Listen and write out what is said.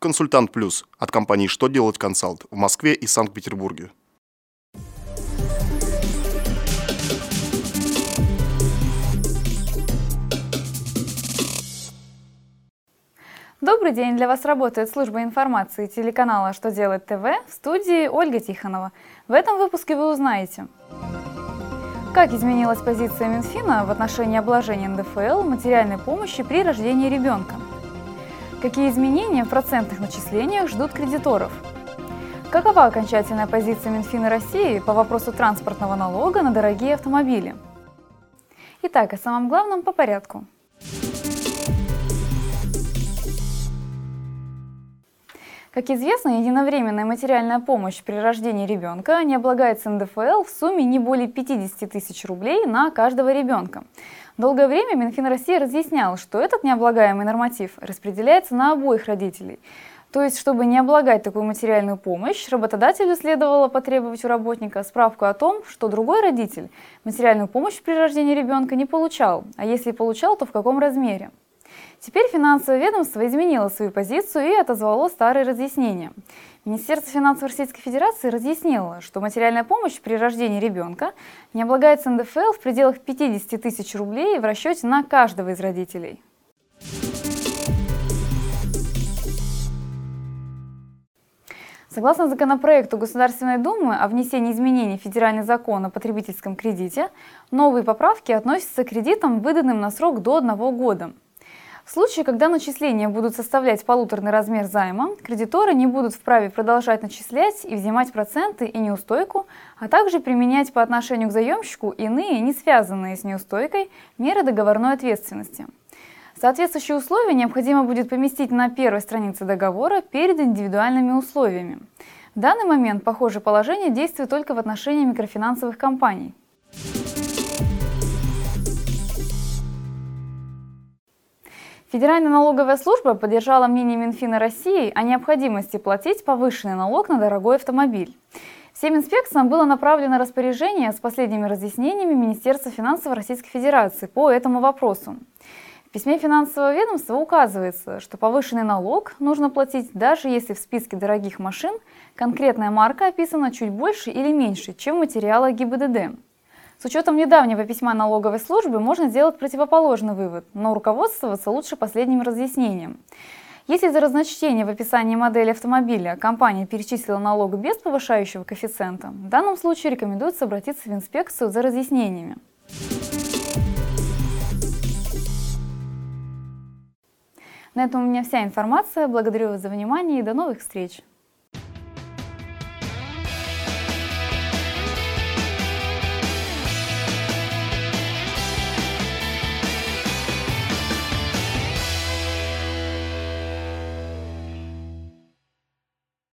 Консультант Плюс от компании «Что делать консалт» в Москве и Санкт-Петербурге. Добрый день! Для вас работает служба информации телеканала «Что делать ТВ» в студии Ольга Тихонова. В этом выпуске вы узнаете, как изменилась позиция Минфина в отношении обложения НДФЛ материальной помощи при рождении ребенка? Какие изменения в процентных начислениях ждут кредиторов? Какова окончательная позиция Минфина России по вопросу транспортного налога на дорогие автомобили? Итак, о самом главном по порядку – Как известно, единовременная материальная помощь при рождении ребенка не облагается НДФЛ в сумме не более 50 тысяч рублей на каждого ребенка. Долгое время Минфин России разъяснял, что этот необлагаемый норматив распределяется на обоих родителей. То есть, чтобы не облагать такую материальную помощь, работодателю следовало потребовать у работника справку о том, что другой родитель материальную помощь при рождении ребенка не получал, а если получал, то в каком размере. Теперь финансовое ведомство изменило свою позицию и отозвало старые разъяснения. Министерство финансов Российской Федерации разъяснило, что материальная помощь при рождении ребенка не облагается НДФЛ в пределах 50 тысяч рублей в расчете на каждого из родителей. Согласно законопроекту Государственной Думы о внесении изменений в федеральный закон о потребительском кредите, новые поправки относятся к кредитам, выданным на срок до одного года – в случае, когда начисления будут составлять полуторный размер займа, кредиторы не будут вправе продолжать начислять и взимать проценты и неустойку, а также применять по отношению к заемщику иные, не связанные с неустойкой, меры договорной ответственности. Соответствующие условия необходимо будет поместить на первой странице договора перед индивидуальными условиями. В данный момент похожее положение действует только в отношении микрофинансовых компаний. Федеральная налоговая служба поддержала мнение Минфина России о необходимости платить повышенный налог на дорогой автомобиль. Всем инспекциям было направлено распоряжение с последними разъяснениями Министерства финансов Российской Федерации по этому вопросу. В письме финансового ведомства указывается, что повышенный налог нужно платить даже если в списке дорогих машин конкретная марка описана чуть больше или меньше, чем в материалах ГИБДД. С учетом недавнего письма налоговой службы можно сделать противоположный вывод, но руководствоваться лучше последним разъяснением. Если за разночтение в описании модели автомобиля компания перечислила налог без повышающего коэффициента, в данном случае рекомендуется обратиться в инспекцию за разъяснениями. На этом у меня вся информация. Благодарю вас за внимание и до новых встреч!